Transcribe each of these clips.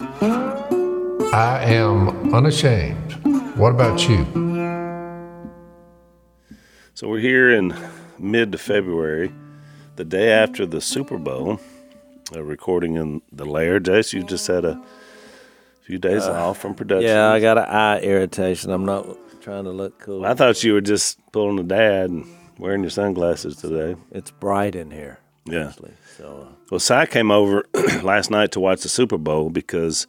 I am unashamed. What about you? So we're here in mid February, the day after the Super Bowl, uh, recording in the lair. Jase, you just had a few days off from production. Uh, Yeah, I got an eye irritation. I'm not trying to look cool. I thought you were just pulling a dad and wearing your sunglasses today. it's bright in here. Yeah. Actually, so uh, Well, Si came over last night to watch the Super Bowl because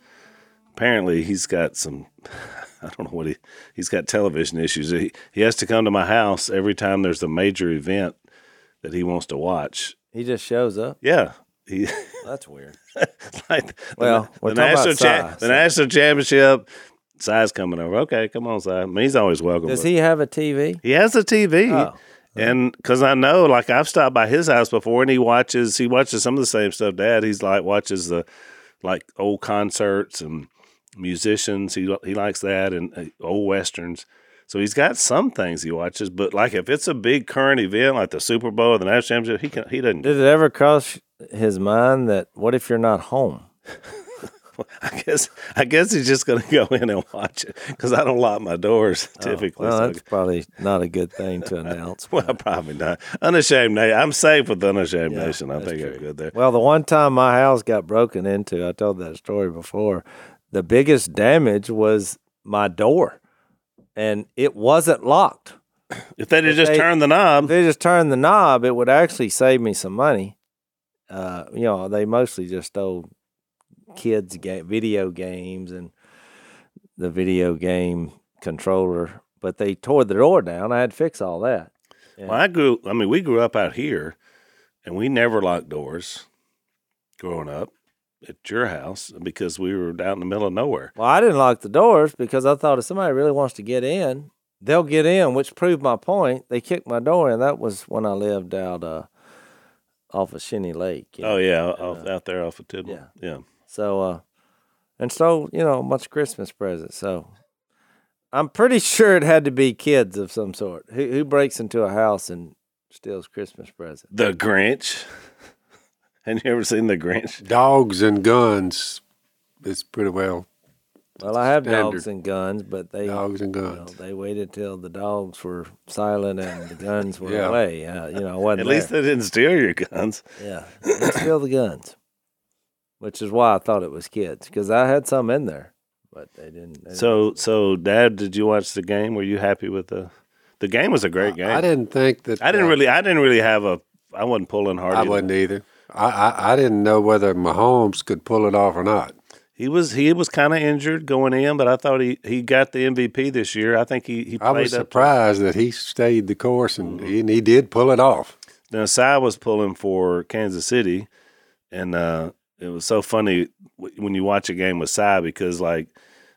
apparently he's got some. I don't know what he he's got television issues. He he has to come to my house every time there's a major event that he wants to watch. he just shows up. Yeah, he That's weird. like the- Well, the, we're the talking national Si, the so- national championship. Si's coming over. Okay, come on, Si. I mean, he's always welcome. Does he have a TV? He has a TV. Oh. And because I know, like I've stopped by his house before, and he watches he watches some of the same stuff. Dad, he's like watches the like old concerts and musicians. He he likes that and uh, old westerns. So he's got some things he watches, but like if it's a big current event like the Super Bowl or the national championship, he can he doesn't. Did it ever cross his mind that what if you're not home? I guess I guess he's just gonna go in and watch it because I don't lock my doors typically. Oh, Well, so- that's probably not a good thing to announce. well, probably not. Unashamed Nation. I'm safe with Unashamed Yeah, Nation. I think I'm good there. Well, the one time my house got broken into, I told that story before. The biggest damage was my door, and it wasn't locked. If they'd have just they- turned the If knob, they just turned the knob, it would actually save me some money. Uh, you know, they mostly just stole kids' game, video games, and the video game controller. But they tore the door down. I had to fix all that. well, I grew. I mean, we grew up out here, and we never locked doors growing up at your house because we were down in the middle of nowhere. Well, I didn't lock the doors because I thought if somebody really wants to get in, they'll get in, which proved my point. They kicked my door and That was when I lived out uh, off of Shinny Lake. you know. Oh yeah, off, out there off of Tidwell. yeah. yeah. So, uh, and stole, you know, a bunch of Christmas presents. So I'm pretty sure it had to be kids of some sort. Who, who breaks into a house and steals Christmas presents? The Grinch. Have you ever seen the Grinch? Dogs and guns. It's pretty well Well, I have Standard. dogs and guns, but they dogs and you know, guns. they waited till the dogs were silent and the guns were Yeah. away. Uh, you know, I wasn't At least they didn't steal your guns. Yeah, they steal the guns, which is why I thought it was kids because I had some in there, but they didn't. they didn't- So, so, Dad, did you watch the game? Were you happy with the? The game was a great game. I didn't think that. I didn't uh, really. I didn't really have a. I wasn't pulling hard. I either. wasn't either. I, I I didn't know whether Mahomes could pull it off or not. He was he was kind of injured going in, but I thought he, he got the MVP this year. I think he he I played was up. surprised that he stayed the course and, Mm-hmm. he, and he did pull it off. Now Si was pulling for Kansas City, and uh, it was so funny when you watch a game with Si because like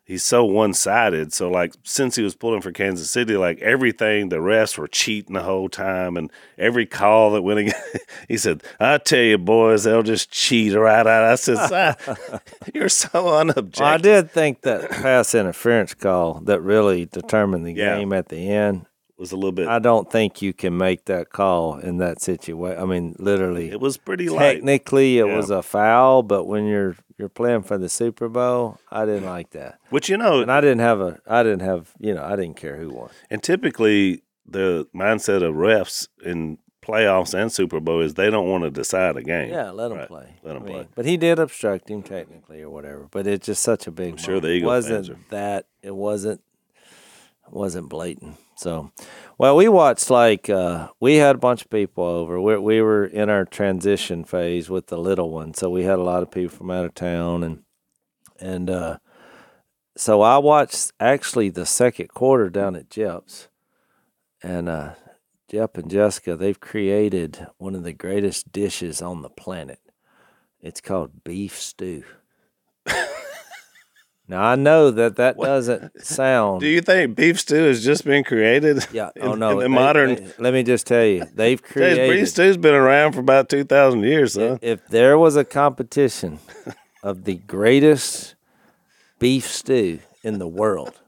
he's so one sided. So like since he was pulling for Kansas City, like everything the refs were cheating the whole time, and every call that went against, he said, "I tell you, boys, they'll just cheat right out." I said, "Si, you're so unobjective." Well, I did think that pass interference call that really determined the Yeah. game at the end. Was a little bit. I don't think you can make that call in that situation. I mean, literally, it was pretty light. technically, it Yeah. was a foul, but when you're you're playing for the Super Bowl, I didn't like that. Which you know, And I didn't have a, I didn't have, you know, I didn't care who won. And typically, the mindset of refs in playoffs and Super Bowl is they don't want to decide a game. Yeah, let them Right. play. Let them I mean, play. But he did obstruct him technically or whatever. But it's just such a big. I'm sure the moment. Eagle it fans wasn't that. It wasn't. Wasn't blatant. So, well, we watched like uh, we had a bunch of people over. We we were in our transition phase with the little one, so we had a lot of people from out of town, and and uh, so I watched actually the second quarter down at Jep's, and uh, Jep and Jessica they've created one of the greatest dishes on the planet. It's called beef stew. Now I know that that doesn't sound. Do you think beef stew has just been created? yeah. in- oh no. in the they- modern. they- let me just tell you, they've created. beef stew's been around for about two thousand years, huh? if there was a competition of the greatest beef stew in the world,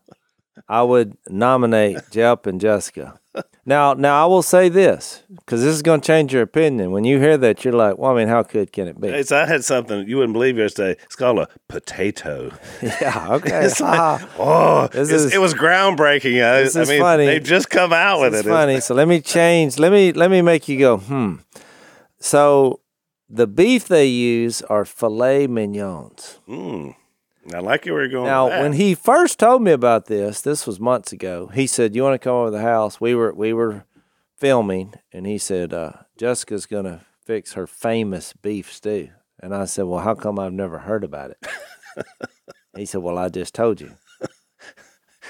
I would nominate Jep and Jessica. Now, now I will say this because this is going to change your opinion. When you hear that, you're like, "Well, I mean, how good can it be?" So I had something you wouldn't believe yesterday. It's called a potato. yeah, okay. It's like, oh, This it's- is- it was groundbreaking. I, this I is mean, funny. they've just come out with it's it. funny. So let me change. Let me let me make you go. Hmm. So the beef they use are filet mignons. Mm, I like it where you're going. Now, with that. when he first told me about this, this was months ago. He said, "You want to come over to the house?" We were we were filming, and he said, uh, "Jessica's gonna fix her famous beef stew." And I said, "Well, how come I've never heard about it?" he said, "Well, I just told you."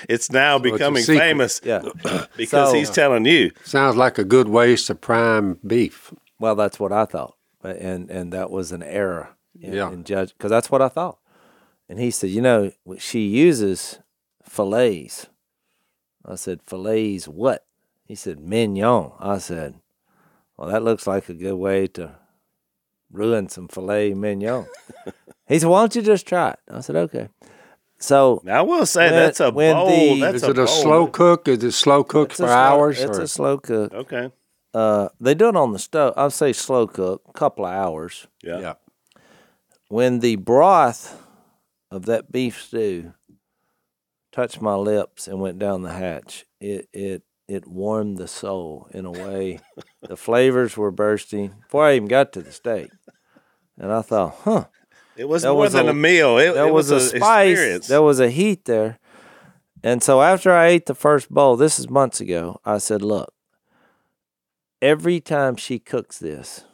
it's now it's a becoming secret. famous Yeah. because So- he's telling you. Sounds like a good waste to prime beef. Well, that's what I thought, and and that was an error in, Yeah. in judge because that's what I thought. And he said, "You know, she uses fillets." I said, "Fillets what?" He said, "Mignon." I said, "Well, that looks like a good way to ruin some filet mignon." he said, "Why don't you just try it?" I said, "Okay." So Now, I will say When- that's a when bold. the- that's Is it a slow cook? Is it slow cooked it's for slow- hours? It's or? a slow cook. Okay. Uh, they do it on the stove. I'd say slow cook, a couple of hours. Yeah. yeah. when the broth of that beef stew touched my lips and went down the hatch, it it it warmed the soul in a way. the flavors were bursting before I even got to the steak, and I thought, huh, It was more was than a- a, meal. It, there it was, was, a spice, Experience. there was a heat there, and so after I ate the first bowl, this is months ago, I said, look, every time she cooks this,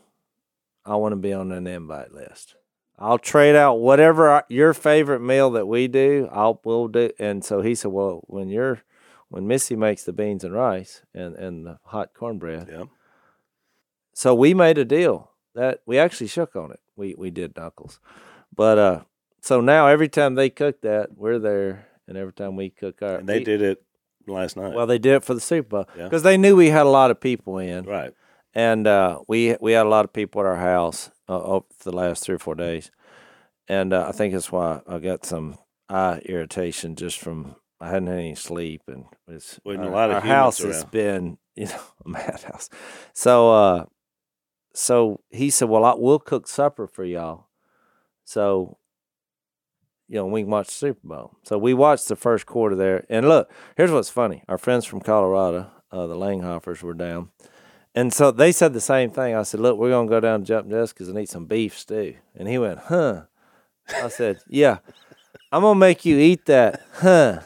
I want to be on an invite list. I'll trade out whatever our- your favorite meal that we do. I'll we'll do. And so he said, "Well, when you're when Missy makes the beans and rice and and the hot cornbread." Yeah. So we made a deal that we actually shook on it. We we did knuckles, but uh, so now every time they cook that, we're there, and every time we cook our, And they we- did it last night. well. They did it for the Super Bowl Yeah. because they knew we had a lot of people in right. and uh, we we had a lot of people at our house uh, over the last three or four days, and uh, I think that's why I got some eye irritation just from I hadn't had any sleep, and it's Well, and a our, lot of our house has been you know a madhouse. So uh, so he said, well, I, we'll cook supper for y'all, so. You know, we can watch the Super Bowl. So we watched the first quarter there. And look, here's what's funny. Our friends from Colorado, uh, the Langhofers, were down. And so they said the same thing. I said, "Look, we're gonna go down to Jump Jessica's and eat some beef stew." And he went, "Huh?" I said, "Yeah, I'm gonna make you eat that, huh?"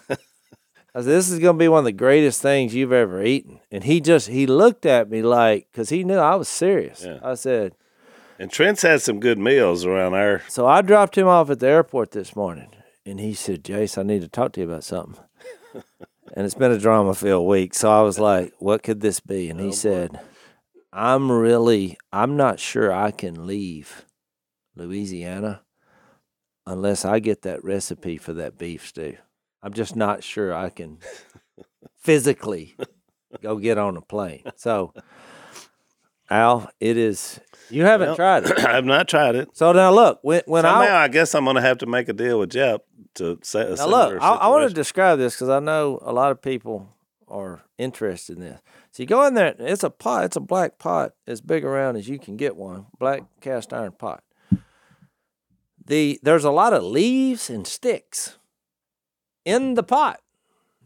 I said, "This is gonna be one of the greatest things you've ever eaten." And he just he looked at me like, because he knew I was serious. Yeah. I said, And Trent's had some good meals around there. so I dropped him off at the airport this morning, and he said, "Jase, I need to talk to you about something." and it's been a drama-filled week, so I was like, "What could this be?" And he oh, said, "I'm really, I'm not sure I can leave Louisiana unless I get that recipe for that beef stew. I'm just not sure I can physically go get on a plane." So, Al, it is. You haven't Well, tried it. I've not tried it. So now look, when when Somehow, I I, guess I'm going to have to make a deal with Jep to say a now look, I, I want to describe this because I know a lot of people are interested in this. So you go in there, it's a pot, it's a black pot as big around as you can get one, black cast iron pot. The there's a lot of leaves and sticks in the pot.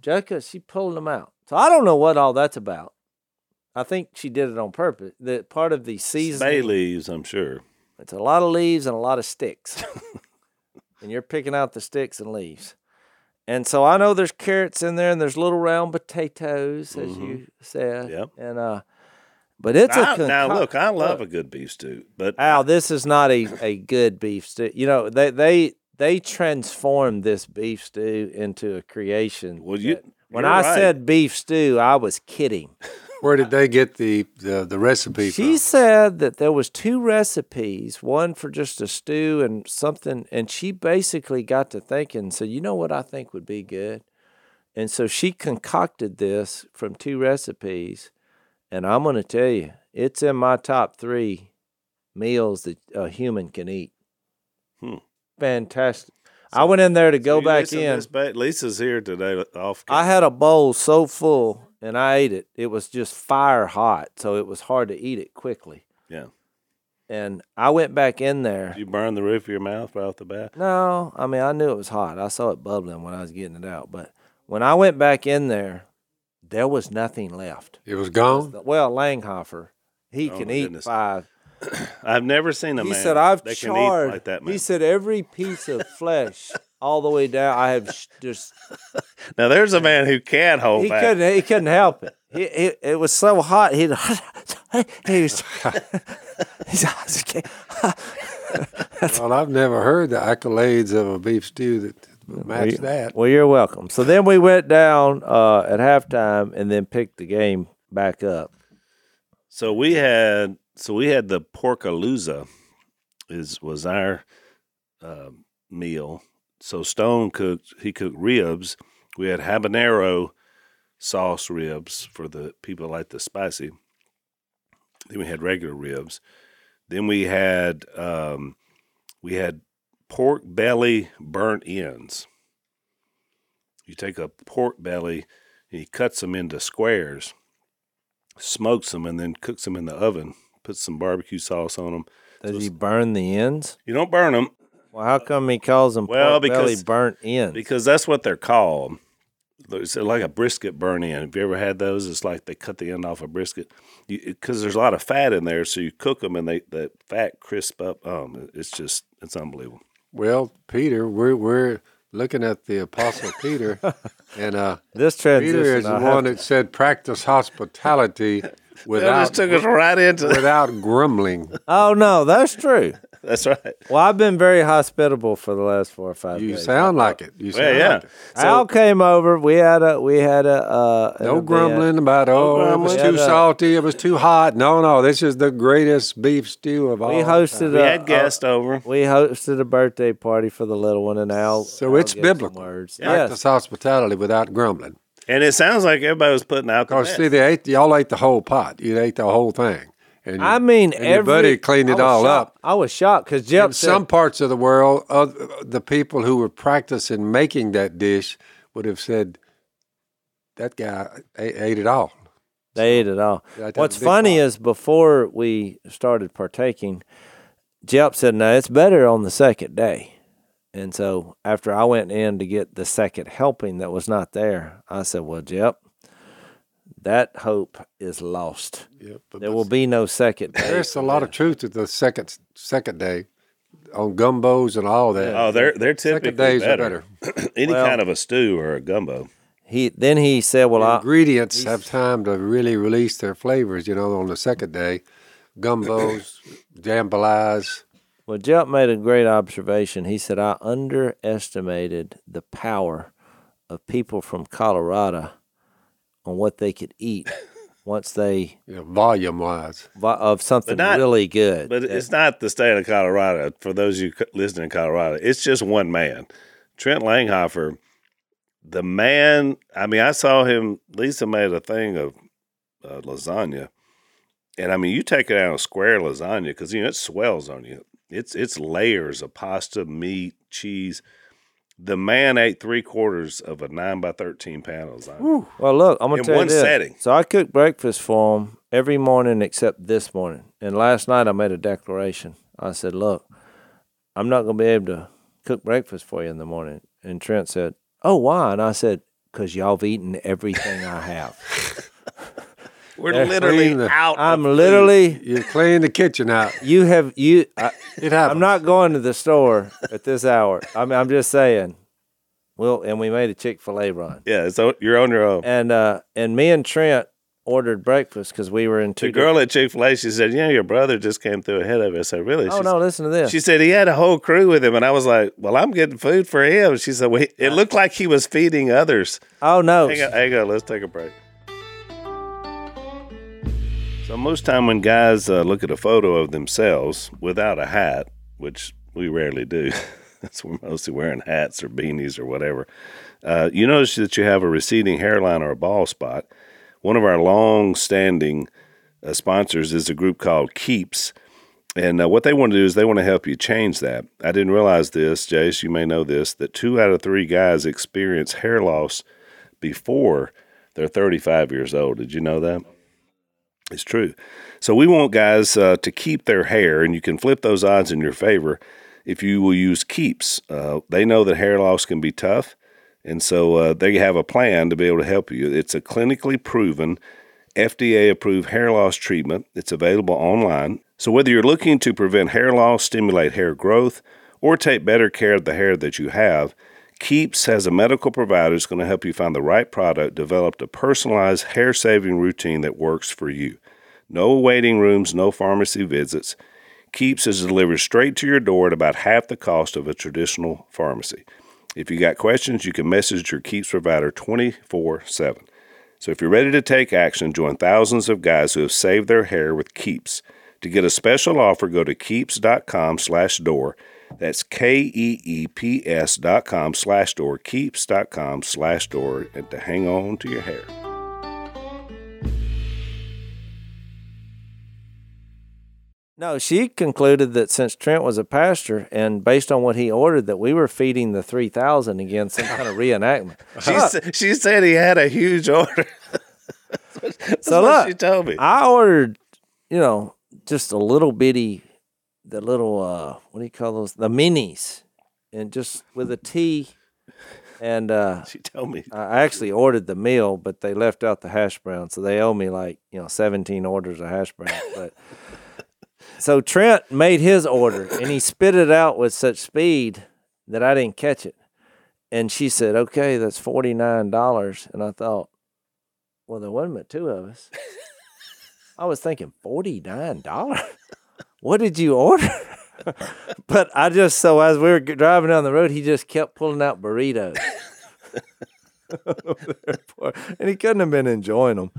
Jessica, she pulling them out. So I don't know what all that's about. I think she did it on purpose. That part of the season Bay leaves, I'm sure. It's a lot of leaves and a lot of sticks. and you're picking out the sticks and leaves. And so I know there's carrots in there and there's little round potatoes, as you said. Yep. And uh but it's a I- now, look, I love look, a good beef stew, but Al, this is not a, a good beef stew. You know, they they they transformed this beef stew into a creation. Well, you- when I right. said beef stew, I was kidding. Where did they get the the, the recipe She from? said that there was two recipes, one for just a stew and something, and she basically got to thinking. So you know what I think would be good, and so she concocted this from two recipes, and I'm going to tell you, it's in my top three meals that a human can eat. Hmm. Fantastic. I went in there to go back in. Lisa's here today. Off. I had a bowl so full and I ate it. It was just fire hot, so it was hard to eat it quickly. Yeah. And I went back in there. you burned the roof of your mouth right off the bat. No, I mean I knew it was hot. I saw it bubbling when I was getting it out. But when I went back in there, there was nothing left. It was gone. Well, Langhofer, he Oh, can my eat goodness. five. I've never seen a He man. said I've that charred. can eat like that man. He said every piece of flesh all the way down. I have just now there's a man who can't hold he back. couldn't he couldn't help it. He, he it was so hot. He he was. he's, Well, I've never heard the accolades of a beef stew that match well, that. Well, you're welcome. So then we went down uh, at halftime and then picked the game back up. So we had so we had the porkalooza is was our uh, meal. So Stone cooked he cooked ribs. We had habanero sauce ribs for the people that like the spicy. Then we had regular ribs. Then we had um, we had pork belly burnt ends. You take a pork belly and he cuts them into squares smokes them and then cooks them in the oven. Puts some barbecue sauce on them. Does he burn the ends? You don't burn them Well, how come he calls them Well, pork belly burnt ends? because that's what they're called. It's like a brisket burn in. Have you ever had those? It's like they cut the end off a brisket because there's a lot of fat in there. So you cook them and they the fat crisp up. Um, it's just it's unbelievable. Well, Peter, we're we're looking at the Apostle Peter, and uh, this transition, Peter is the one to- that said, "Practice hospitality That without just took us right into without grumbling." Oh no, that's true. That's right. Well, I've been very hospitable for the last four or five You days. sound like it. You sound Well, yeah. like it. Al came over. We had a we had a uh, No grumbling about oh it was too Yeah, salty, it was too hot. No, no, this is the greatest beef stew of all. We hosted time. We a, had guests over. We hosted a birthday party for the little one, and Al. So Al it's biblical. Words. Practice Yes. hospitality without grumbling. And it sounds like everybody was putting out the Because see, they ate y'all ate the whole pot. You ate the whole thing. And I mean, and every, buddy cleaned it all shocked. up. I was shocked because in said, some parts of the world, uh, the people who were practicing making that dish would have said, "That guy ate, ate it all." They ate it all. Yeah, I took What's funny pot. is before we started partaking, Jep said, "No, it's better on the second day." And so after I went in to get the second helping that was not there, I said, "Well, Jep, that hope is lost. Yeah, but There will be no second day." There's a lot of truth to the second second day on gumbos and all that. Oh, they're they're typically second days better. are better. Any Well- kind of a stew or a gumbo. He then he said, "Well, The I, ingredients have time to really release their flavors. You know, on the second day, gumbos, jambalayas. Well, Jep made a great observation. He said, I underestimated the power of people from Colorado on what they could eat once they, You know, volume wise. of something not- really good. But it's not the state of Colorado. For those of you listening in Colorado, it's just one man, Trent Langhofer. The man. I mean, I saw him. Lisa made a thing of uh, lasagna, and I mean, you take it out a square lasagna because you know it swells on you. It's it's layers of pasta, meat, cheese. The man ate three quarters of a nine by thirteen pound lasagna. well, look, I'm going in to tell one you this. setting. So I cooked breakfast for them every morning except this morning. And last night I made a declaration. I said, look, I'm not going to be able to cook breakfast for you in the morning. And Trent said, oh, why? And I said, because y'all have eaten everything I have. We're They're literally clean the- out. I'm of food. literally You clean the kitchen out. You have you. I, It happens. I'm not going to the store at this hour. I mean, I'm just saying. Well, and we made a Chick Fil A run, Yeah, so you're on your own. and uh, and me and Trent ordered breakfast because we were in two. The girl at Chick Fil A, she said, "You know, your brother just came through ahead of us." I said, "Really?" different- She oh no! Listen to this. She said he had a whole crew with him, and I was like, "Well, I'm getting food for him." She said, well, "It looked like he was feeding others." oh no! Hang on, hang on, let's take a break. Most time when guys uh, look at a photo of themselves without a hat, which we rarely do, that's we're mostly wearing hats or beanies or whatever. Uh, you notice that you have a receding hairline or a bald spot. One of our long-standing uh, sponsors is a group called Keeps, and uh, what they want to do is they want to help you change that. I didn't realize this, Jase. You may know this that two out of three guys experience hair loss before they're 35 years old. Did you know that? It's true. So we want guys uh, to keep their hair, and you can flip those odds in your favor if you will use Keeps. Uh, they know that hair loss can be tough, and so uh, they have a plan to be able to help you. It's a clinically proven, FDA approved hair loss treatment. It's available online. So whether you're looking to prevent hair loss, stimulate hair growth, or take better care of the hair that you have, Keeps has a medical provider who's going to help you find the right product, develop a personalized hair saving routine that works for you. No waiting rooms, no pharmacy visits. Keeps is delivered straight to your door at about half the cost of a traditional pharmacy. If you got questions, you can message your Keeps provider 24 7. So if you're ready to take action, join thousands of guys who have saved their hair with Keeps. To get a special offer, go to keeps.com slash door that's K-E-E-P-S dot com slash door, keeps dot com slash door, and to hang on to your hair. No, she concluded that since Trent was a pastor, and based on what he ordered, that we were feeding the three thousand again, some kind of reenactment. She, sa- she said he had a huge order. So look, she told me. I ordered, you know, just a little bitty, the little uh, what do you call those? The minis, and just with a tea, and uh, she told me. I actually ordered the meal, but they left out the hash brown, so they owe me like you know seventeen orders of hash brown. But so Trent made his order, and he spit it out with such speed that I didn't catch it. And she said, "Okay, that's forty nine dollars." And I thought, well, there wasn't but two of us. I was thinking forty nine dollars. What did you order? but I just so as we were driving down the road, he just kept pulling out burritos. and he couldn't have been enjoying them.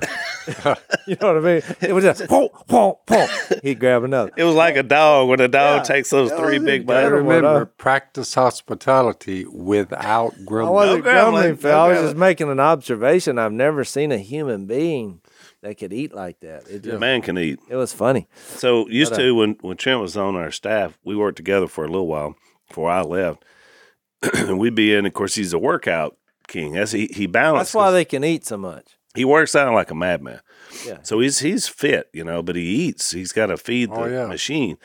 you know what I mean? It was just pom, pom, pom. He'd grab another. It was like a dog when a dog Yeah. takes those three was big I bites. incredible. remember practice hospitality without grumbling. I wasn't grumbling, grumbling, no Phil. I was grumbling. just making an observation. I've never seen a human being that could eat like that. It The just, man can eat. it was funny. So used But, uh, to when when Trent was on our staff, we worked together for a little while before I left. and we'd be in. Of course, he's a workout king. That's he he balances. That's why they can eat so much. he works out like a madman. Yeah. So he's he's fit, you know, but he eats. He's got to feed the Oh, yeah. machine.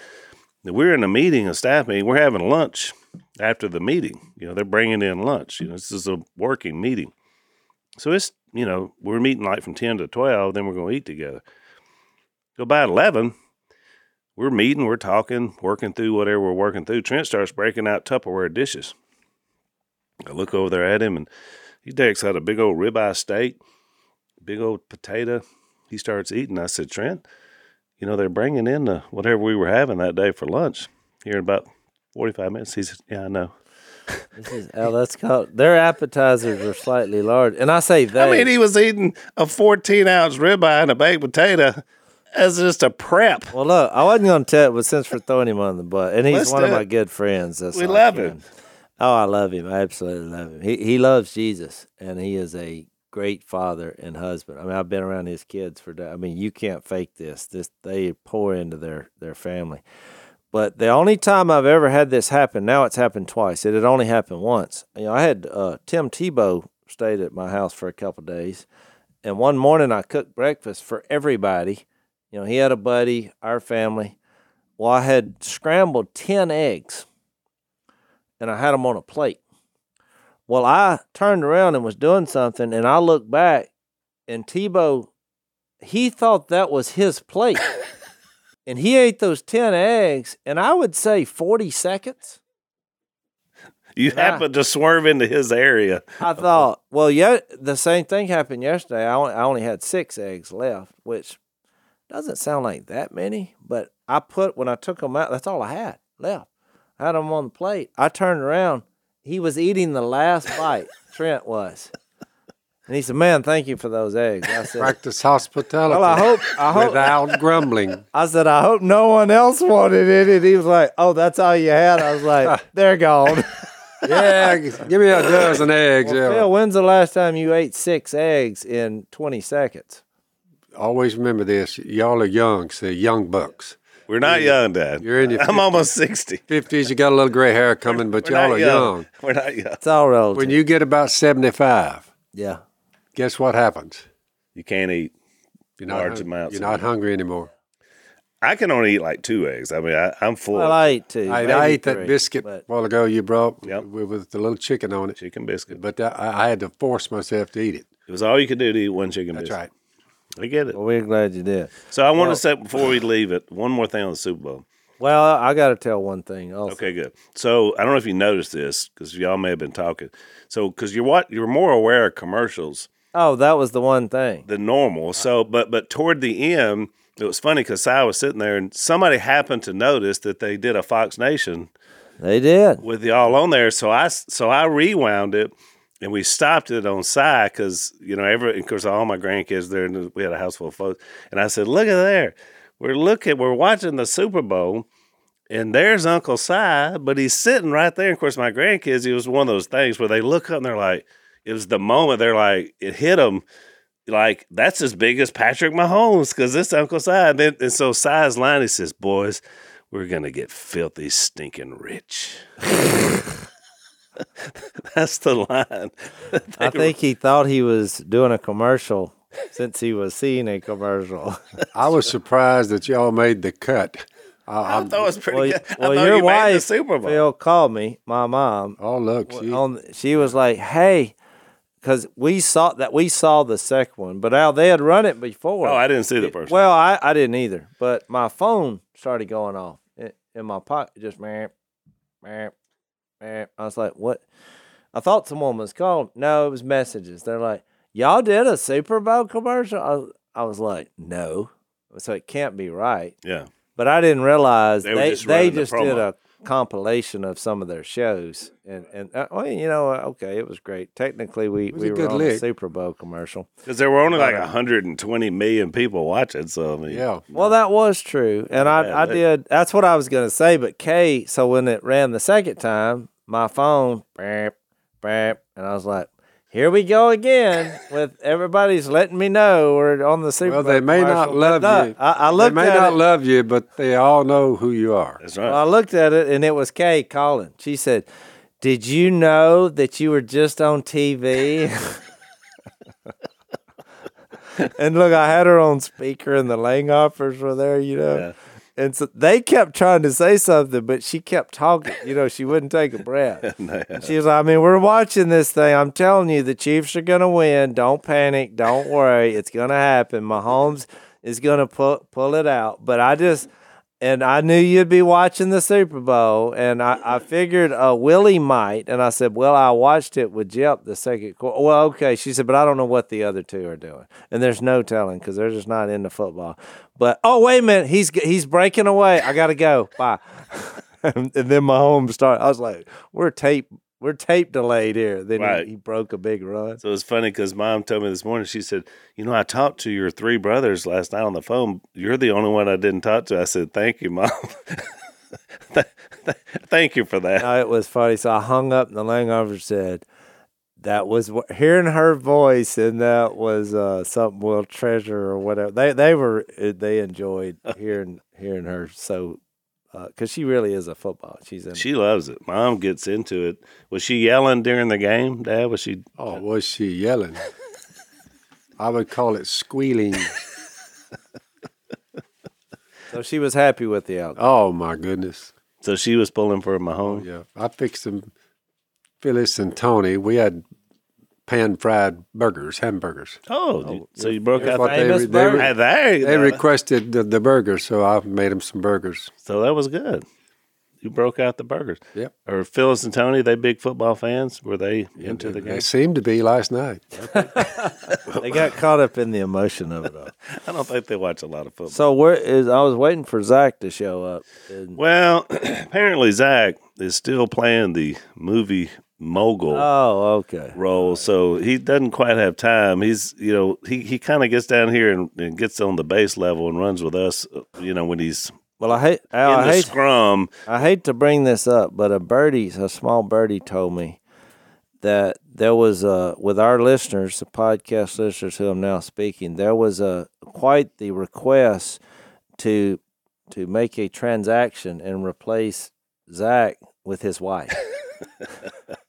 We're in a meeting, a staff meeting. We're having lunch after the meeting. You know, they're bringing in lunch. You know, this is a working meeting. So it's you know we're meeting like from ten to twelve. Then we're going to eat together. So about eleven, we're meeting, we're talking, working through whatever we're working through. Trent starts breaking out Tupperware dishes. I look over there at him, and he takes out a big old ribeye steak, big old potato. He starts eating. I said, Trent, you know, they're bringing in the whatever we were having that day for lunch here in about 45 minutes. He said, Yeah, I know. This is oh, that's called their appetizers are slightly large, and I say they. I mean, he was eating a 14 ounce ribeye and a baked potato as just a prep. well, look, I wasn't going to tell, but since we're throwing him on the butt, and he's Let's one of my good friends, that's We love can. him. Oh, I love him. I absolutely love him. He he loves Jesus, and he is a great father and husband. I mean, I've been around his kids for. I mean, you can't fake this. This they pour into their their family. But the only time I've ever had this happen, now it's happened twice. It had only happened once. You know, I had uh, Tim Tebow stayed at my house for a couple days, and one morning I cooked breakfast for everybody. You know, he had a buddy, our family. Well, I had scrambled ten eggs, and I had them on a plate. Well, I turned around and was doing something, and I looked back, and Tebow, he thought that was his plate. and he ate those 10 eggs, and I would say 40 seconds. You And I- happened to swerve into his area. I thought, well, yeah, the same thing happened yesterday. I only, I only had six eggs left, which doesn't sound like that many, but I put, when I took them out, that's all I had left. I had them on the plate. I turned around. He was eating the last bite, Trent was. And he said, "Man, thank you for those eggs." I said, Practice hospitality. "Well, I hope, I hope." without grumbling. I said, "I hope no one else wanted it." And he was like, "Oh, that's all you had." I was like, "They're gone." Yeah, give me a dozen eggs. Well, yeah. Phil, when's the last time you ate six eggs in twenty seconds? Always remember this. Y'all are young, so young bucks. We're not young, Dad. You're in your I'm almost 60. 50s, you got a little gray hair coming, but We're y'all not are young. We're not young. It's all relative. When you get about 75, yeah. Guess what happens? You can't eat. You're not, Large hung- amounts you're not it. hungry anymore. I can only eat like two eggs. I mean, I, I'm full. Well, I ate two. I, I ate that biscuit but- a while ago you brought Yep. with, with the little chicken on it, chicken biscuit. but that, I, I had to force myself to eat it. It was all you could do to eat one chicken That's biscuit. That's right. I get it. Well, we're glad you did. So I want Well- to say before we leave it, one more thing on the Super Bowl. Well, I got to tell one thing. Also. Okay, good. So I don't know if you noticed this because y'all may have been talking. So because you're what you're more aware of commercials Oh, that was the one thing. The normal. So but but toward the end, it was funny because I was sitting there and somebody happened to notice that they did a Fox Nation They did. with y'all on there. So I so I rewound it and we stopped it on side because you know every of course all my grandkids there and we had a house full of folks and I said look at there we're looking we're watching the Super Bowl and there's Uncle Si but he's sitting right there. Of course my grandkids it was one of those things where they look up and they're like it was the moment they're like it hit them. Like that's as big as Patrick Mahomes because this Uncle Si. And, then, and so Si's line he says, "Boys, we're gonna get filthy, stinking rich." That's the line. I think he thought he was doing a commercial since he was seeing a commercial. I was surprised that y'all made the cut. I, I thought it was pretty well, good. I well your you wife, Super Bowl. Phil, called me, my mom. oh, look. See, On, she was like, "Hey," because we saw that we saw the second one, but Al they had run it before. oh, I didn't see the first. one. Well, I, I didn't either, but my phone started going off in, in my pocket, just man, man, man. I was like, what? I thought someone was calling. No, it was messages. They're like, y'all did a Super Bowl commercial. I, was- I was like, no. So it can't be right. Yeah, But I didn't realize They they were they, just the did a compilation of some of their shows, and and uh, well, you know, okay, it was great. Technically, we, we were good on a. Super Bowl commercial. because there were only like 120 million people watching. So I mean, yeah. Well, that was true, and I, Yeah, I that- did. That's what I was going to say. But Kay, so when it ran the second time, my phone, beep, beep, and I was like, "Here we go again." With everybody's letting me know we're on the Super Well, they may not love But no, you. I, I They may at not it. love you, but they all know who you are. that's right. well, I looked at it, and it was Kay calling. She said, "Did you know that you were just on TV?" and look, I had her on speaker, and the Langhofers were there. You know. Yeah. And so they kept trying to say something, but she kept talking. You know, she wouldn't take a breath. And she was like, I mean, we're watching this thing. I'm telling you, the Chiefs are going to win. Don't panic. Don't worry. It's going to happen. Mahomes is going to pull, pull it out. But I just, and I knew you'd be watching the Super Bowl. And I, I figured uh, Willie might. And I said, Well, I watched it with Jep the second quarter. Well, okay. She said, But I don't know what the other two are doing. And there's no telling because they're just not into football. But, oh, wait a minute. He's, he's breaking away. I got to go. Bye. and then my home started. I was like, "We're tape, we're tape delayed here." Then Right. he, he broke a big run. So it was funny because mom told me this morning. She said, "You know, I talked to your three brothers last night on the phone. You're the only one I didn't talk to." I said, "Thank you, mom. Thank you for that." No, it was funny. So I hung up, and the Langhofer said, "That was hearing her voice, and that was uh, something we'll treasure or whatever." They they were uh, they enjoyed hearing hearing her so Uh, because she really is a football. She's in. She loves it. Mom gets into it. Was she yelling during the game, Dad? Was she? Oh, was she yelling? I would call it squealing. so she was happy with the outcome. Oh my goodness! So she was pulling for Oh Mahomes. yeah, I fixed them. Phyllis and Tony. We had pan fried burgers, hamburgers. Oh, oh you- so you broke out. The, they, famous re- they, burger. re- Hey, there you they requested the, the burgers, so I made them some burgers. So that was good. You broke out the burgers. Yep. Or Phyllis and Tony, they big football fans? Were they into the game? They seemed to be last night. They got caught up in the emotion of it all. I don't think they watch a lot of football. So where is? I was waiting for Zach to show up. And Well, apparently Zach is still playing the movie mogul Oh, okay. role, so he doesn't quite have time. He's you know he he kind of gets down here and, and gets on the base level and runs with us. uh, You know when he's Well, I hate. In I the hate. scrum. I hate to bring this up, but a birdie, a small birdie, told me that there was a with our listeners, the podcast listeners who I'm now speaking, there was a quite the request to to make a transaction and replace Zach with his wife.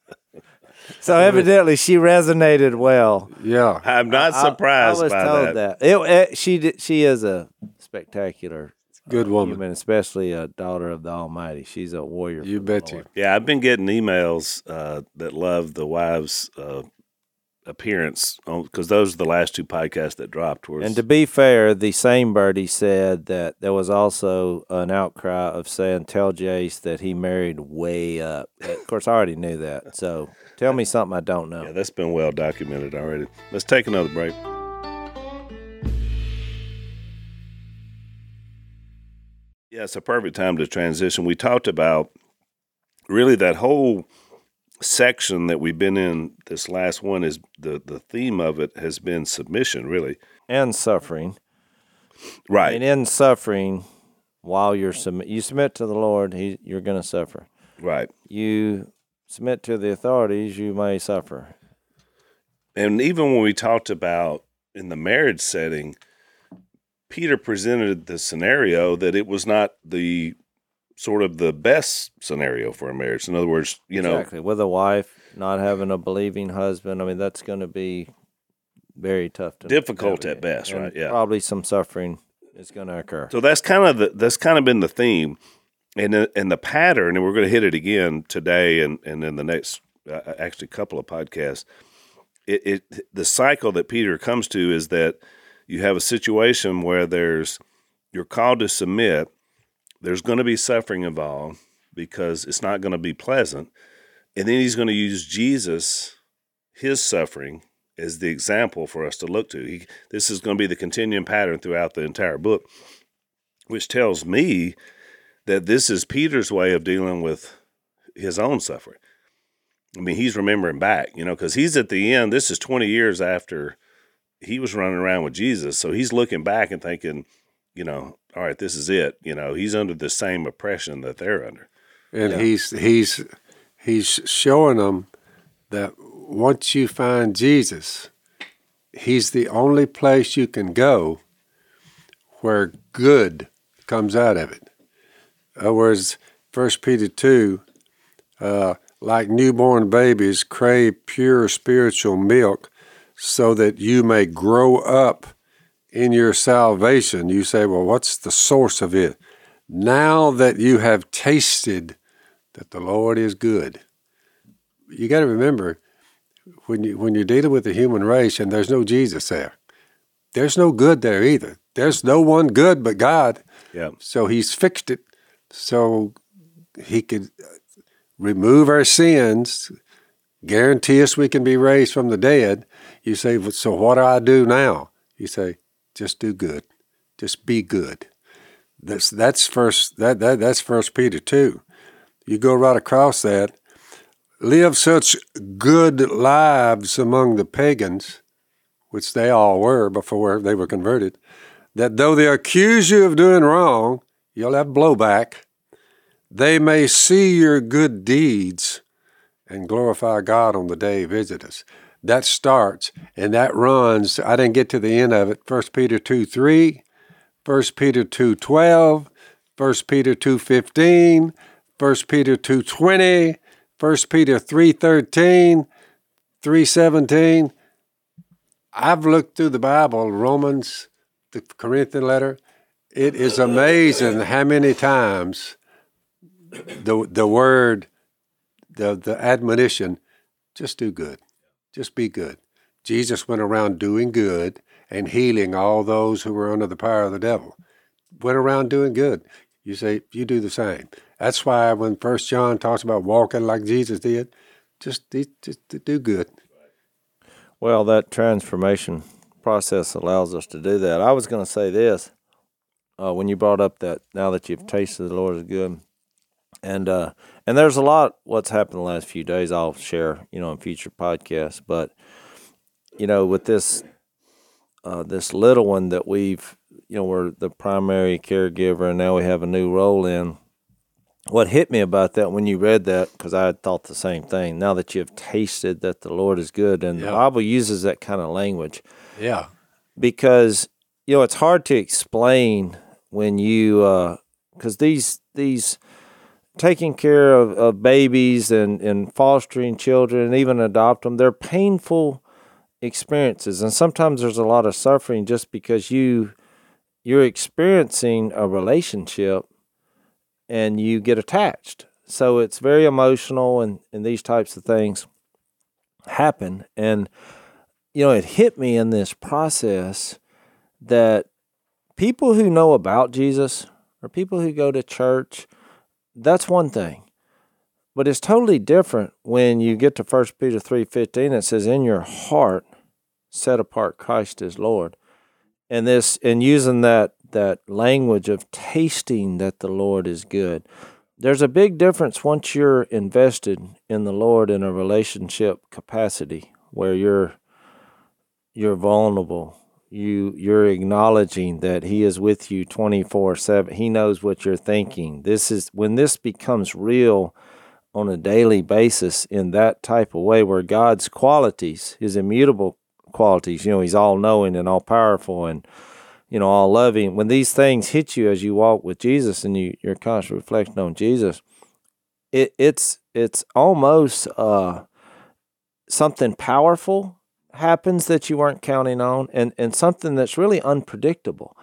so evidently, she resonated well. Yeah. I'm not I- I- surprised I, was by told that. that. It, it- she did, she is a spectacular Good woman. human, especially a daughter of the Almighty. She's a warrior. You bet you. Lord. Yeah, I've been getting emails uh, that love the wives' uh, appearance because those are the last two podcasts that dropped. Was, And to be fair, the same birdie said that there was also an outcry of saying, "Tell Jase that he married way up." Of course, I already knew that. So tell me something I don't know. yeah, that's been well documented already. Let's take another break. Yeah, it's a perfect time to transition. We talked about really that whole section that we've been in. This last one is the the theme of it has been submission, really. And suffering, Right. and in suffering, while you're submit, you submit to the Lord, he, you're going to suffer. Right. You submit to the authorities, you may suffer. And even when we talked about in the marriage setting, Peter presented the scenario that it was not the sort of the best scenario for a marriage. In other words, you know, exactly with a wife not having a believing husband. I mean, that's going to be very tough to Difficult at best, And right? Yeah. probably some suffering is going to occur. so that's kind of the that's kind of been the theme, and and the pattern. And we're going to hit it again today, and and in the next uh, actually couple of podcasts. It, it the cycle that Peter comes to is that you have a situation where there's you're called to submit. There's going to be suffering involved because it's not going to be pleasant, and then he's going to use Jesus, his suffering, as the example for us to look to. He, this is going to be the continuing pattern throughout the entire book, which tells me that this is Peter's way of dealing with his own suffering. I mean, he's remembering back, you know, because he's at the end. This is 20 years after he was running around with Jesus. So he's looking back and thinking, you know, all right, this is it. You know, he's under the same oppression that they're under. And Yeah. he's he's he's showing them that once you find Jesus, he's the only place you can go where good comes out of it. Other words, First Peter two, uh, like newborn babies, crave pure spiritual milk, so that you may grow up in your salvation. You say, well, what's the source of it? Now that you have tasted that the Lord is good. You got to remember when you when you're dealing with the human race and there's no Jesus there. There's no good there either. There's no one good but God. Yeah. So he's fixed it so he could uh, remove our sins, guarantee us we can be raised from the dead. You say, "Well, so what do I do now? You say, just do good. Just be good. That's that's first that, that that's first Peter two. You go right across that. Live such good lives among the pagans, which they all were before they were converted, that though they accuse you of doing wrong, you'll have blowback. They may see your good deeds and glorify God on the day he visits us. That starts and that runs. I didn't get to the end of it. 1 Peter 2 3, 1 Peter 2 12, 1 Peter 2 15, 1 Peter 2 20, 1 Peter 3 13, 3 17. I've looked through the Bible, Romans, the Corinthian letter. It is amazing how many times the the word, the the admonition, just do good, just be good. Jesus went around doing good and healing all those who were under the power of the devil. Went around doing good. You say you do the same. That's why when First John talks about walking like Jesus did, just just do good. Well, that transformation process allows us to do that. I was going to say this uh, when you brought up that now that you've tasted the Lord is good, and uh, and there's a lot what's happened the last few days. I'll share, you know, in future podcasts. But you know, with this uh, this little one that we've, you know, we're the primary caregiver, and now we have a new role in. What hit me about that when you read that, because I had thought the same thing. Now that you've tasted that the Lord is good, and Yeah. the Bible uses that kind of language Yeah. because you know it's hard to explain when you uh, because these these taking care of, of babies and, and fostering children and even adopt them they're painful experiences. And sometimes there's a lot of suffering just because you you're experiencing a relationship and you get attached. So it's very emotional and, and these types of things happen. And you know it hit me in this process that people who know about jesus or people who go to church that's one thing. But it's totally different when you get to 1 peter 3.15 it says in your heart set apart christ as lord. And this and using that that language of tasting that the lord is good there's a big difference once you're invested in the lord in a relationship capacity where you're you're vulnerable you you're acknowledging that he is with you 24/7 he knows what you're thinking. This is when this becomes real on a daily basis in that type of way where God's qualities his immutable qualities you know he's all knowing and all powerful and you know all loving when these things hit you as you walk with Jesus and you you're constantly reflecting on Jesus it it's it's almost uh something powerful happens that you weren't counting on and, and something that's really unpredictable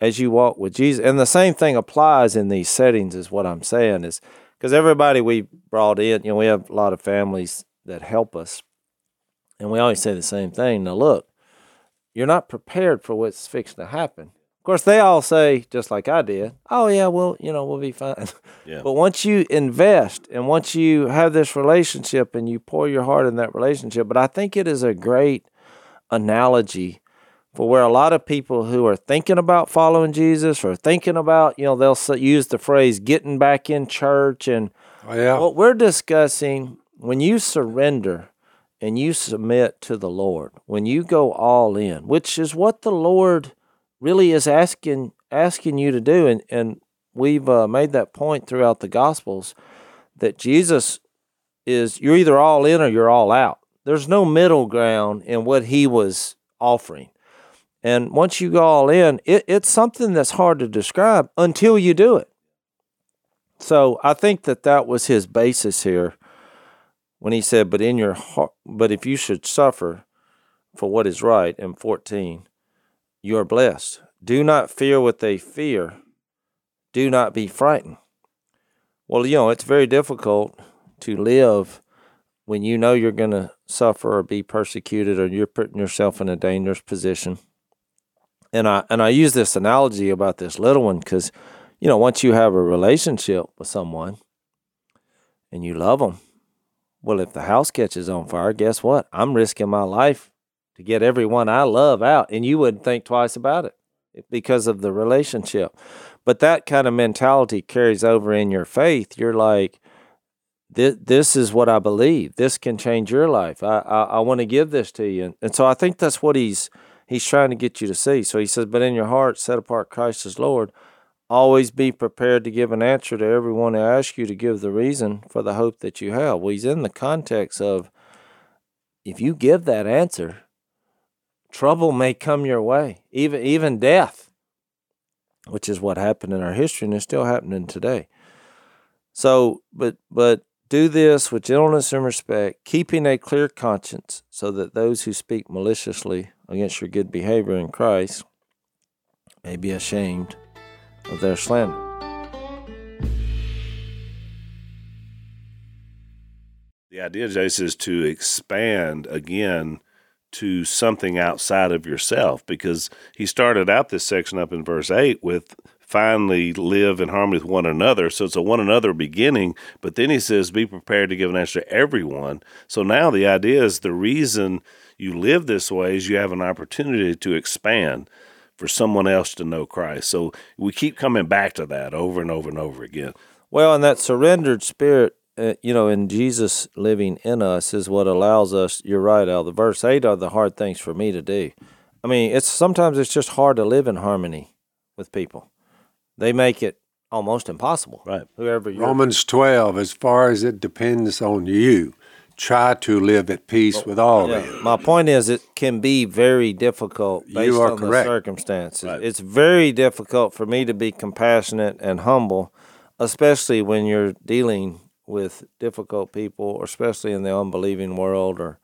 as you walk with Jesus. And the same thing applies in these settings is what I'm saying is because everybody we brought in, you know, we have a lot of families that help us. And we always say the same thing. Now look, you're not prepared for what's fixing to happen. Of course, they all say, just like I did, oh yeah, well, you know, we'll be fine. Yeah. But once you invest and once you have this relationship and you pour your heart in that relationship, but I think it is a great analogy for where a lot of people who are thinking about following Jesus or thinking about, you know, they'll use the phrase getting back in church. And Oh, yeah. what we're discussing, when you surrender and you submit to the Lord, when you go all in, which is what the Lord really is asking asking you to do, and and we've uh, made that point throughout the Gospels that Jesus is you're either all in or you're all out. There's no middle ground in what he was offering. And once you go all in, it, it's something that's hard to describe until you do it. So I think that that was his basis here when he said, "But in your heart, but if you should suffer for what is right," in fourteen, you are blessed. Do not fear what they fear. Do not be frightened. Well, you know it's very difficult to live when you know you're going to suffer or be persecuted, or you're putting yourself in a dangerous position. And I and I use this analogy about this little one because you know, once you have a relationship with someone and you love them, well, if the house catches on fire, guess what? I'm risking my life to get everyone I love out, and you wouldn't think twice about it eh, because of the relationship. But that kind of mentality carries over in your faith. You're like, this, this is what I believe. This can change your life. I, I, I want to give this to you. And, and so I think that's what he's he's trying to get you to see. So he says, but in your heart, set apart Christ as Lord. Always be prepared to give an answer to everyone who asks you to give the reason for the hope that you have. Well, he's in the context of if you give that answer, trouble may come your way, even even death, which is what happened in our history and is still happening today. So, but but do this with gentleness and respect, keeping a clear conscience, so that those who speak maliciously against your good behavior in Christ may be ashamed of their slander. The idea, Jase, is to expand again to something outside of yourself because he started out this section up in verse 8 with finally live in harmony with one another. So it's a one another beginning, but then he says, be prepared to give an answer to everyone. So now the idea is the reason you live this way is you have an opportunity to expand for someone else to know Christ. So we keep coming back to that over and over and over again. Well, and that surrendered spirit, uh, you know, in Jesus living in us is what allows us. You're right, Al. The verse eight are the hard things for me to do. I mean, it's sometimes it's just hard to live in harmony with people. They make it almost impossible. Right. Whoever you Romans 12, as far as it depends on you, try to live at peace with all Yeah. men. My point is, it can be very difficult You based are on correct. the circumstances. Right. It's very difficult for me to be compassionate and humble, especially when you're dealing with difficult people, especially in the unbelieving world, or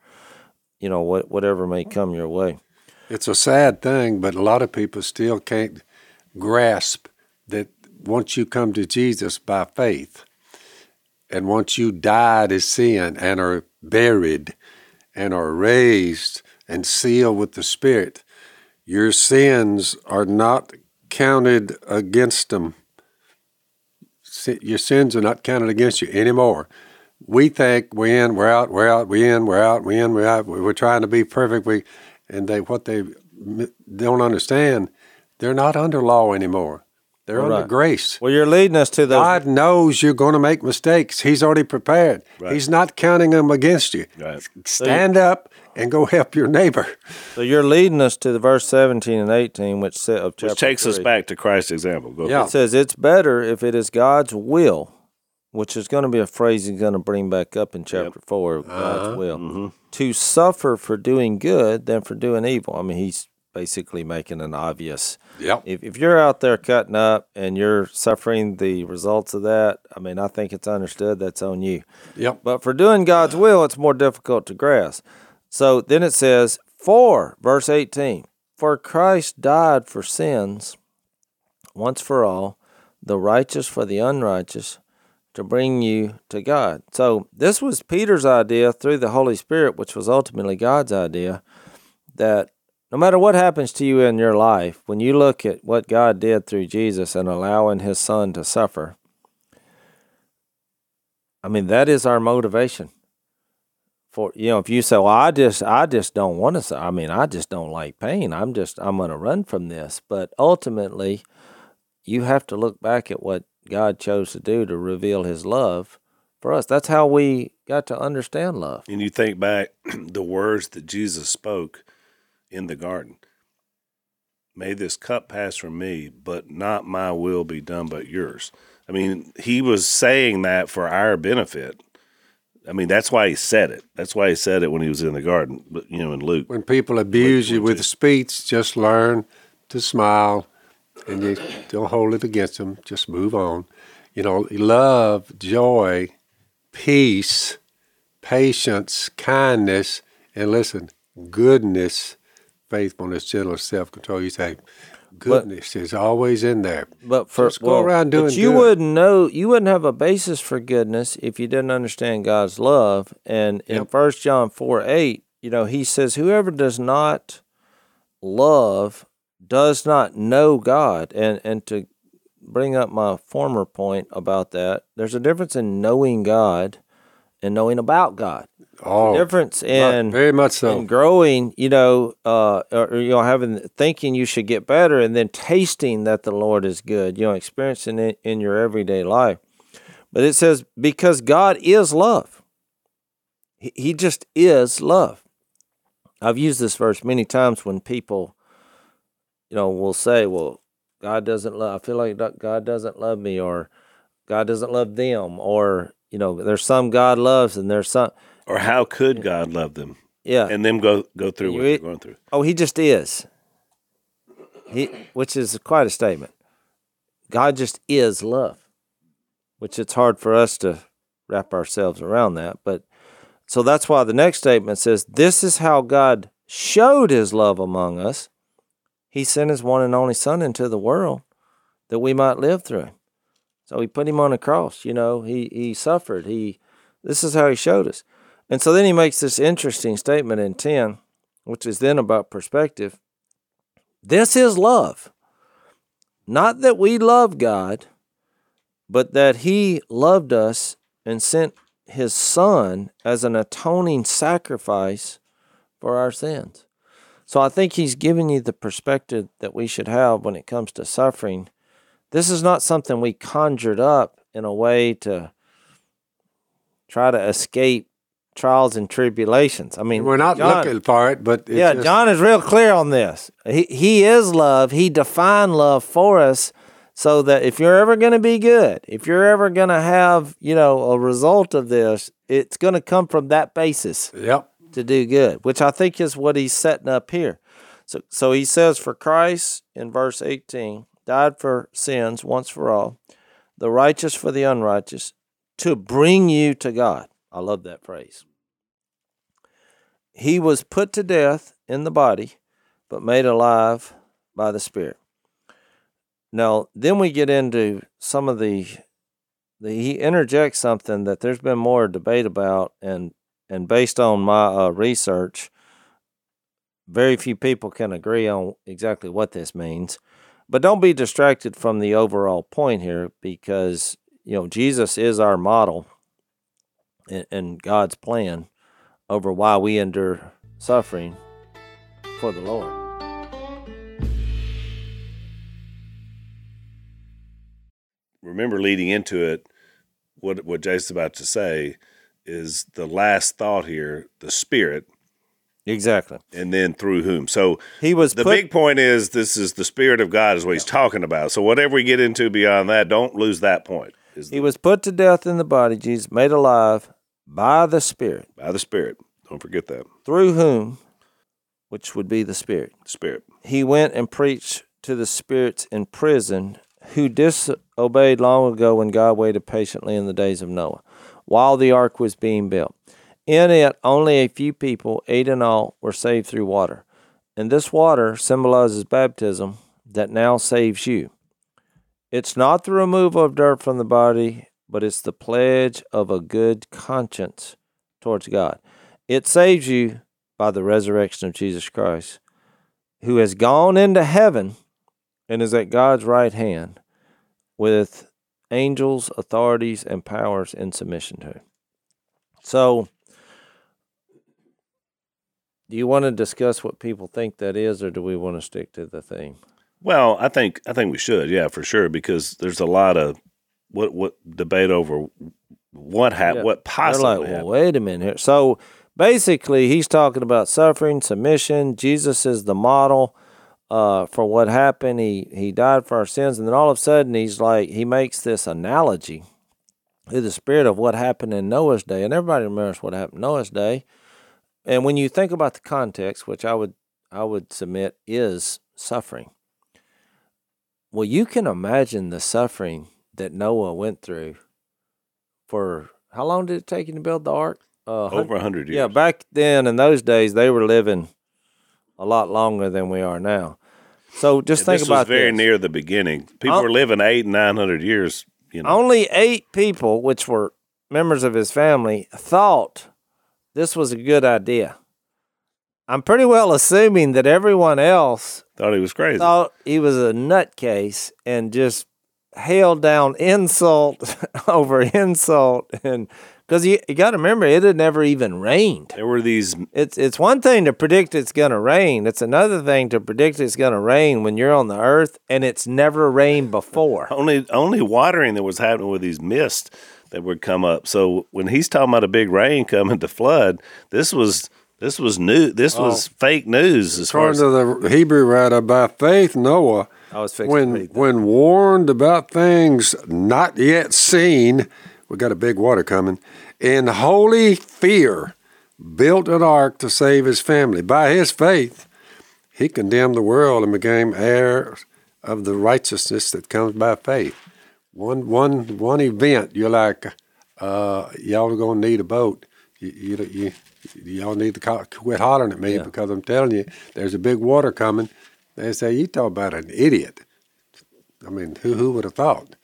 you know what whatever may come your way. It's a sad thing, but a lot of people still can't grasp that once you come to Jesus by faith, and once you die to sin and are buried and are raised and sealed with the Spirit, your sins are not counted against them. Your sins are not counted against you anymore. We think we're in, we're out, we're out, we're in, we're out, we're in, we're out. We're trying to be perfect. We, and they what they don't understand, they're not under law anymore. They're under grace. Well, you're leading us to those. God knows you're going to make mistakes. He's already prepared. Right. He's not counting them against you. Right. Stand up and go help your neighbor. So you're leading us to the verse 17 and 18, which sa- of chapter Which takes us back to Christ's example. Go Yeah. It says it's better if it is God's will, which is going to be a phrase he's going to bring back up in chapter four. of God's uh-huh. will mm-hmm. to suffer for doing good than for doing evil. I mean, he's basically making an obvious. Yep. If if you're out there cutting up and you're suffering the results of that, I mean, I think it's understood that's on you. Yep. But for doing God's will, it's more difficult to grasp. So then it says, For, verse 18, for Christ died for sins once for all, the righteous for the unrighteous, to bring you to God. So this was Peter's idea through the Holy Spirit, which was ultimately God's idea, that no matter what happens to you in your life, when you look at what God did through Jesus and allowing his son to suffer, I mean, that is our motivation. For you know, if you say, "Well, I just, I just don't want to," I mean, I just don't like pain. I'm just, I'm going to run from this. But ultimately, you have to look back at what God chose to do to reveal His love for us. That's how we got to understand love. And you think back the words that Jesus spoke in the garden. May this cup pass from me, but not my will be done but yours. I mean, he was saying that for our benefit. I mean, that's why he said it. That's why he said it when he was in the garden, you know, in Luke. When people abuse you with speech, just learn to smile and you don't hold it against them. Just move on. You know, love, joy, peace, patience, kindness, and listen, goodness, faithfulness, gentleness, self control. You say, goodness is always in there. But for Just go around doing but you good. wouldn't know, you wouldn't have a basis for goodness if you didn't understand God's love. And in. First John four eight, you know, he says, "Whoever does not love does not know God." And and to bring up my former point about that, there's a difference in knowing God and knowing about God. Oh, difference in very much so. and growing, you know, uh, or, you know, having thinking you should get better, and then tasting that the Lord is good, you know, experiencing it in your everyday life. But it says because God is love, He, he just is love. I've used this verse many times when people, you know, will say, "Well, God doesn't love." I feel like God doesn't love me, or God doesn't love them, or you know, there's some God loves, and there's some, Or how could God love them yeah. and them go go through what they're going through? Oh, he just is. He, which is quite a statement. God just is love, which it's hard for us to wrap ourselves around that. But so that's why the next statement says, "This is how God showed His love among us. He sent His one and only Son into the world that we might live through Him. So He put Him on a cross. You know, He He suffered. He this is how He showed us. And so then He makes this interesting statement in ten which is then about perspective. This is love. Not that we love God, but that He loved us and sent His Son as an atoning sacrifice for our sins. So I think He's giving you the perspective that we should have when it comes to suffering. This is not something we conjured up in a way to try to escape trials and tribulations. I mean, We're not John- looking for it, but it's yeah, just- John is real clear on this. He he is love. He defined love for us so that if you're ever going to be good, if you're ever going to have, you know, a result of this, it's going to come from that basis Yep. to do good, which I think is what he's setting up here. So so he says for Christ in verse 18 died for sins once for all, the righteous for the unrighteous, to bring you to God. I love that phrase. He was put to death in the body, but made alive by the Spirit. Now, then we get into some of the, the he interjects something that there's been more debate about, and and based on my uh, research, very few people can agree on exactly what this means. But don't be distracted from the overall point here, because you know Jesus is our model and, God's plan over why we endure suffering for the Lord. remember leading into it, what what Jason's about to say is the last thought here, the spirit, Exactly. and then through whom. So He was the put, big point is this is the spirit of God is what he's talking about. So whatever we get into beyond that, don't lose that point. He was put to death in the body, Jesus made alive by the Spirit, by the spirit. Don't forget that. through whom, which would be the Spirit, Spirit. he went and preached to the spirits in prison who disobeyed long ago when God waited patiently in the days of Noah, while the ark was being built. In it, only a few people, eight in all, were saved through water. And this water symbolizes baptism that now saves you. It's not the removal of dirt from the body, but it's the pledge of a good conscience towards God. It saves you by the resurrection of Jesus Christ, who has gone into heaven and is at God's right hand with angels, authorities, and powers in submission to him. So, do you want to discuss what people think that is, or do we want to stick to the theme? Well, I think I think we should, yeah, for sure, because there's a lot of what what debate over what hap- Yeah. what They're possibly like, well, wait a minute here. So basically, he's talking about suffering, submission. Jesus is the model uh, for what happened. He he died for our sins, and then all of a sudden, he's like he makes this analogy to the spirit of what happened in Noah's day, and everybody remembers what happened in Noah's day. And when you think about the context, which I would I would submit is suffering. Well, you can imagine the suffering that Noah went through for how long did it take him to build the ark? Uh, over a hundred years. yeah, back then in those days they were living a lot longer than we are now. So just And think this about was very this. near the beginning. People Oh. were living eight nine hundred years. You know, Only eight people, which were members of his family, thought this was a good idea. I'm pretty well assuming that everyone else thought he was crazy. thought he was a nutcase and just hailed down insult over insult and because you, you got to remember it had never even rained There were these it's it's one thing to predict it's going to rain it's another thing to predict it's going to rain when you're on the earth and it's never rained before only only watering that was happening with these mists that would come up. So when he's talking about a big rain coming to flood, this was this was new. This was fake news as far According as to the Hebrew writer, by faith, Noah, i was fixing when when warned about things not yet seen, we got a big water coming. In holy fear, built an ark to save his family. By his faith, he condemned the world and became heir of the righteousness that comes by faith. One one one event, you're like, uh, y'all are gonna need a boat. You, you, you y'all need to ca- quit hollering at me Yeah. because I'm telling you, there's a big water coming. They say you talk about an idiot. I mean, who who would have thought?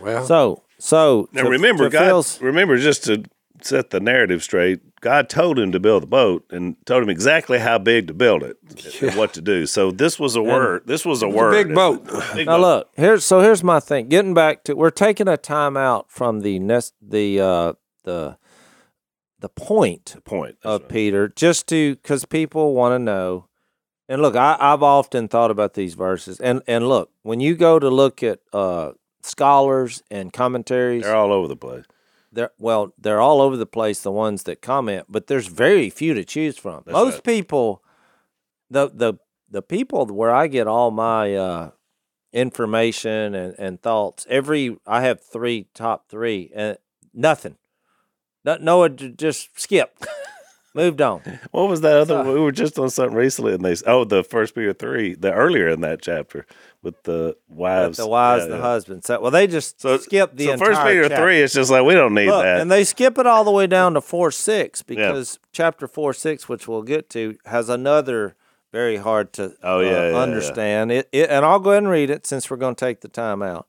Well, so so now to- remember to God Phil's- remember just to set the narrative straight, God told him to build the boat and told him exactly how big to build it and what to do. So this was a word. This was a word. big boat. Big Now boat. look, here's so here's my thing. Getting back to we're taking a time out from the nest the uh the the point Point. Of right. Peter just to because people want to know. And look, I, I've often thought about these verses. And and look, when you go to look at uh scholars and commentaries. They're all over the place. They're well, they're all over the place. The ones that comment, but there's very few to choose from. That's Most right. people, the the the people where I get all my uh, information and, and thoughts. Every I have three top three and nothing. No, Noah just skipped, moved on. What was that other? We were just on something recently, and they oh the first Peter three, the earlier in that chapter with the wives, the wives, Yeah, the yeah. husbands. So, well, they just So skip the so First Peter chapter. three, it's just like we don't need Look, that. and they skip it all the way down to four six because chapter four six, which we'll get to, has another very hard to Oh, uh, yeah, yeah, yeah. understand. It, it, and I'll go ahead and read it since we're going to take the time out.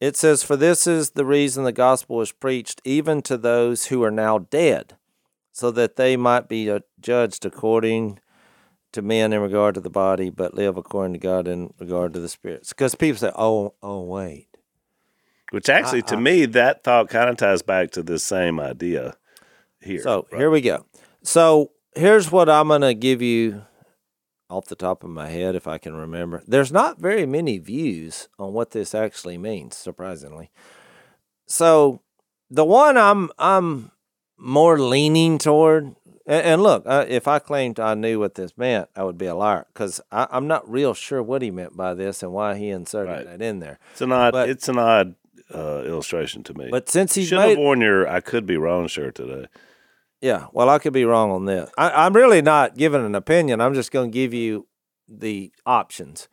It says, "For this is the reason the gospel is preached, even to those who are now dead, so that they might be uh, judged according." To men in regard to the body, but live according to God in regard to the spirits. Because people say, "Oh, oh, wait, Which actually, to I- me, that thought kind of ties back to this same idea here. So here we go. So here's what I'm going to give you off the top of my head, if I can remember. There's not very many views on what this actually means, surprisingly. So the one I'm I'm more leaning toward, and, and look, uh, if I claimed I knew what this meant, I would be a liar because I'm not real sure what he meant by this and why he inserted Right. that in there. it's an odd, but- it's an odd uh, illustration to me. But since he's should made have worn your "I could be wrong" shirt today. Yeah, well, I could be wrong on this. I, I'm really not giving an opinion. I'm just going to give you the options.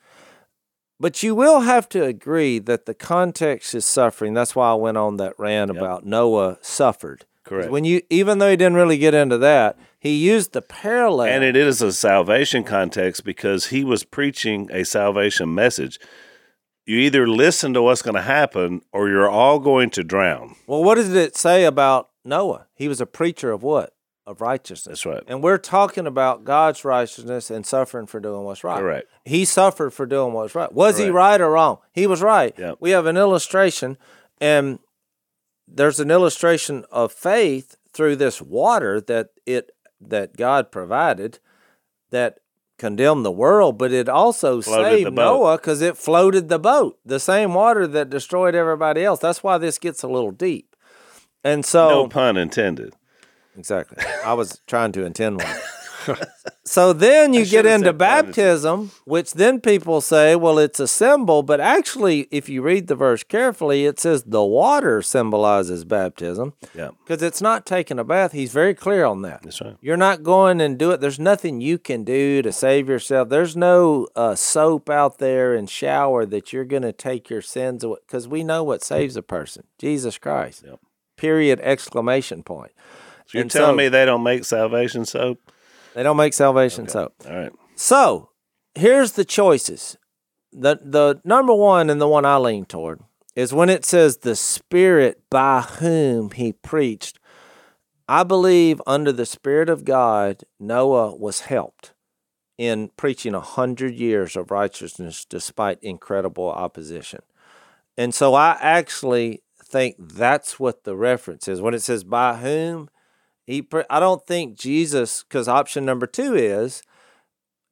But you will have to agree that the context is suffering. That's why I went on that rant Yep. about Noah suffered. Correct. When you, even though he didn't really get into that, he used the parallel. And it is a salvation context because he was preaching a salvation message. You either listen to what's going to happen or you're all going to drown. well, what does it say about Noah? He was a preacher of what? Of righteousness. That's right. And we're talking about God's righteousness and suffering for doing what's right. Correct. He suffered for doing what's right. Was he right or wrong? He was right. Yep. We have an illustration, and there's an illustration of faith through this water that it that God provided that condemned the world, but it also Floated saved. Noah because it floated the boat. The same water that destroyed everybody else. That's why this gets a little deep. And so No pun intended. Exactly. I was trying to intend one. so then you get into baptism, which then people say, well, it's a symbol. But actually, if you read the verse carefully, it says the water symbolizes baptism Yeah, because it's not taking a bath. He's very clear on that. that's right. You're not going and do it. There's nothing you can do to save yourself. There's no uh, soap out there and shower that you're going to take your sins away because we know what saves a person Jesus Christ. Yep. Period. Exclamation point. So you're And telling so- me they don't make salvation soap? They don't make salvation soap. All right. So here's the choices. The the number one and the one I lean toward is when it says the Spirit by whom he preached. I believe under the Spirit of God, Noah was helped in preaching a hundred years of righteousness despite incredible opposition. And so I actually think that's what the reference is. When it says by whom, he pre- I don't think Jesus, because option number two is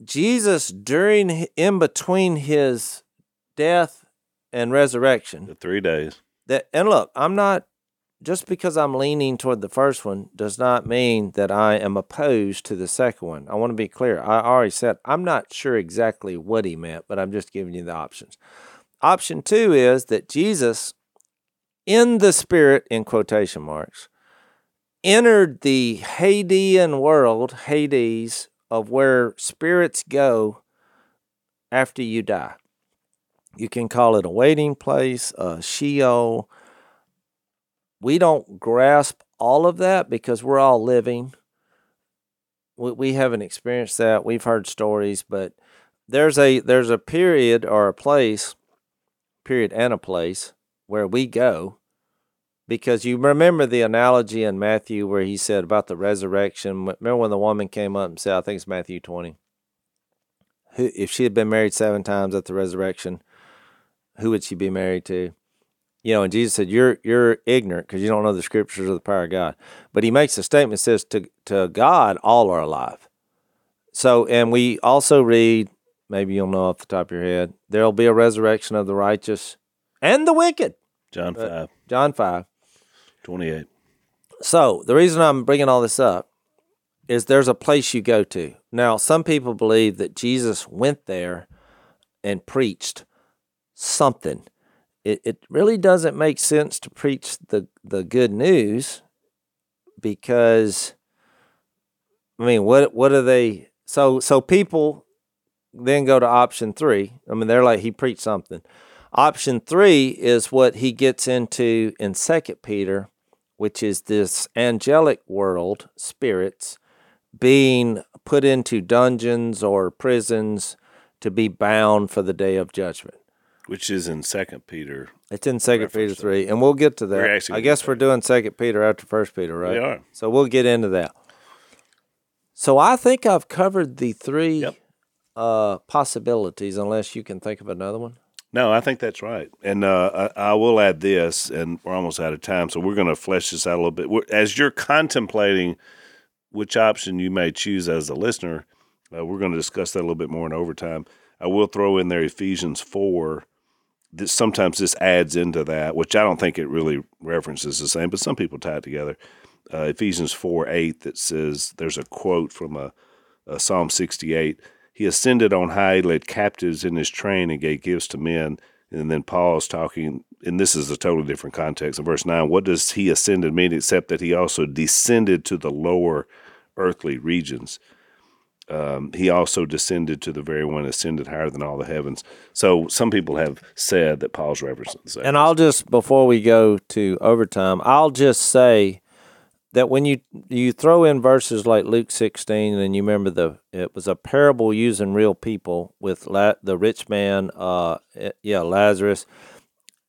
Jesus during in between his death and resurrection. The three days. That and look, I'm not just because I'm leaning toward the first one does not mean that I am opposed to the second one. I want to be clear. I already said I'm not sure exactly what he meant, but I'm just giving you the options. Option two is that Jesus, in the spirit, in quotation marks, entered the Hadean world, Hades, of where spirits go after you die. You can call it a waiting place, a Sheol. We don't grasp all of that because we're all living. We, we haven't experienced that. We've heard stories, but there's a there's a period or a place, period and a place where we go because you remember the analogy in Matthew where he said about the resurrection. Remember when the woman came up and said, I think it's Matthew 20, who, if she had been married seven times at the resurrection, who would she be married to? You know, and Jesus said, "You're you're ignorant because you don't know the scriptures or the power of God." But he makes a statement that says, "To to God, all are alive." So, and we also read, maybe you'll know off the top of your head, there will be a resurrection of the righteous and the wicked. John But- 5, John 5. 28. So the reason I'm bringing all this up is there's a place you go to. Now, some people believe that Jesus went there and preached something. It, it really doesn't make sense to preach the, the good news because, I mean, what what are they? So so people then go to option three. I mean, they're like he preached something. Option three is what he gets into in Second Peter, which is this angelic world, spirits, being put into dungeons or prisons to be bound for the day of judgment. Which is in Second Peter. It's in Second Peter three, and we'll get to that. I guess we're doing Second Peter after First Peter, right? We are. So we'll get into that. So I think I've covered the three Yep. uh, possibilities, unless you can think of another one. No, I think that's right. And uh, I, I will add this, and we're almost out of time, so we're going to flesh this out a little bit. We're, as you're contemplating which option you may choose as a listener, uh, we're going to discuss that a little bit more in overtime. I will throw in there Ephesians 4. This, sometimes this adds into that, which I don't think it really references the same, but some people tie it together. Uh, Ephesians 4 8 that says there's a quote from a, a Psalm 68 he ascended on high, led captives in his train, and gave gifts to men. And then Paul's talking, and this is a totally different context. In verse 9, what does he ascended mean except that he also descended to the lower earthly regions? Um, he also descended to the very one ascended higher than all the heavens. So some people have said that Paul's referencing. And I'll just before we go to overtime, I'll just say that when you you throw in verses like Luke 16 and you remember the it was a parable using real people with la, the rich man uh eh, yeah Lazarus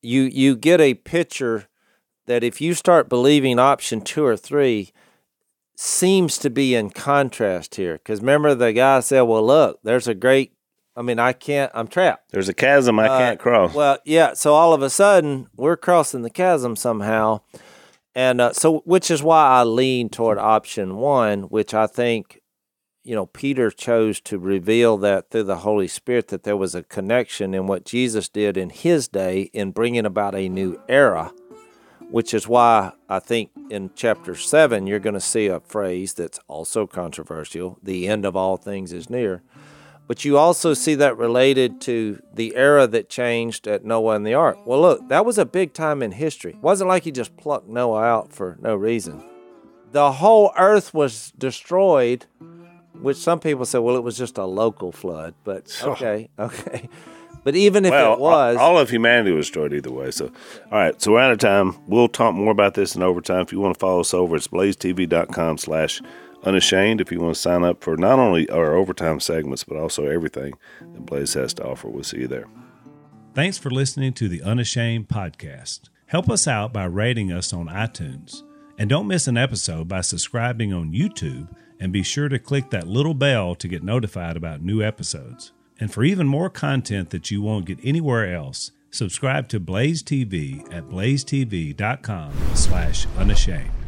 you you get a picture that if you start believing option 2 or 3 seems to be in contrast here cuz remember the guy said well look there's a great I mean I can't I'm trapped There's a chasm I uh, can't cross. well, yeah. So all of a sudden, we're crossing the chasm somehow, and uh, so which is why I lean toward option one, which I think, you know, Peter chose to reveal that through the Holy Spirit that there was a connection in what Jesus did in His day in bringing about a new era. Which is why I think in chapter seven you're going to see a phrase that's also controversial: "The end of all things is near." But you also see that related to the era that changed at Noah and the ark. Well, look, that was a big time in history. It wasn't like he just plucked Noah out for no reason. The whole earth was destroyed, which some people say, well, it was just a local flood. But okay, okay. But even if well, it was, all of humanity was destroyed either way. So, all right. So we're out of time. We'll talk more about this in overtime. If you want to follow us over, it's blazetv.com slash unashamed. If you want to sign up for not only our overtime segments, but also everything that Blaze has to offer, we'll see you there. Thanks for listening to the Unashamed podcast. Help us out by rating us on iTunes. And don't miss an episode by subscribing on YouTube and be sure to click that little bell to get notified about new episodes. And for even more content that you won't get anywhere else, subscribe to Blaze TV at blazetv.com slash unashamed.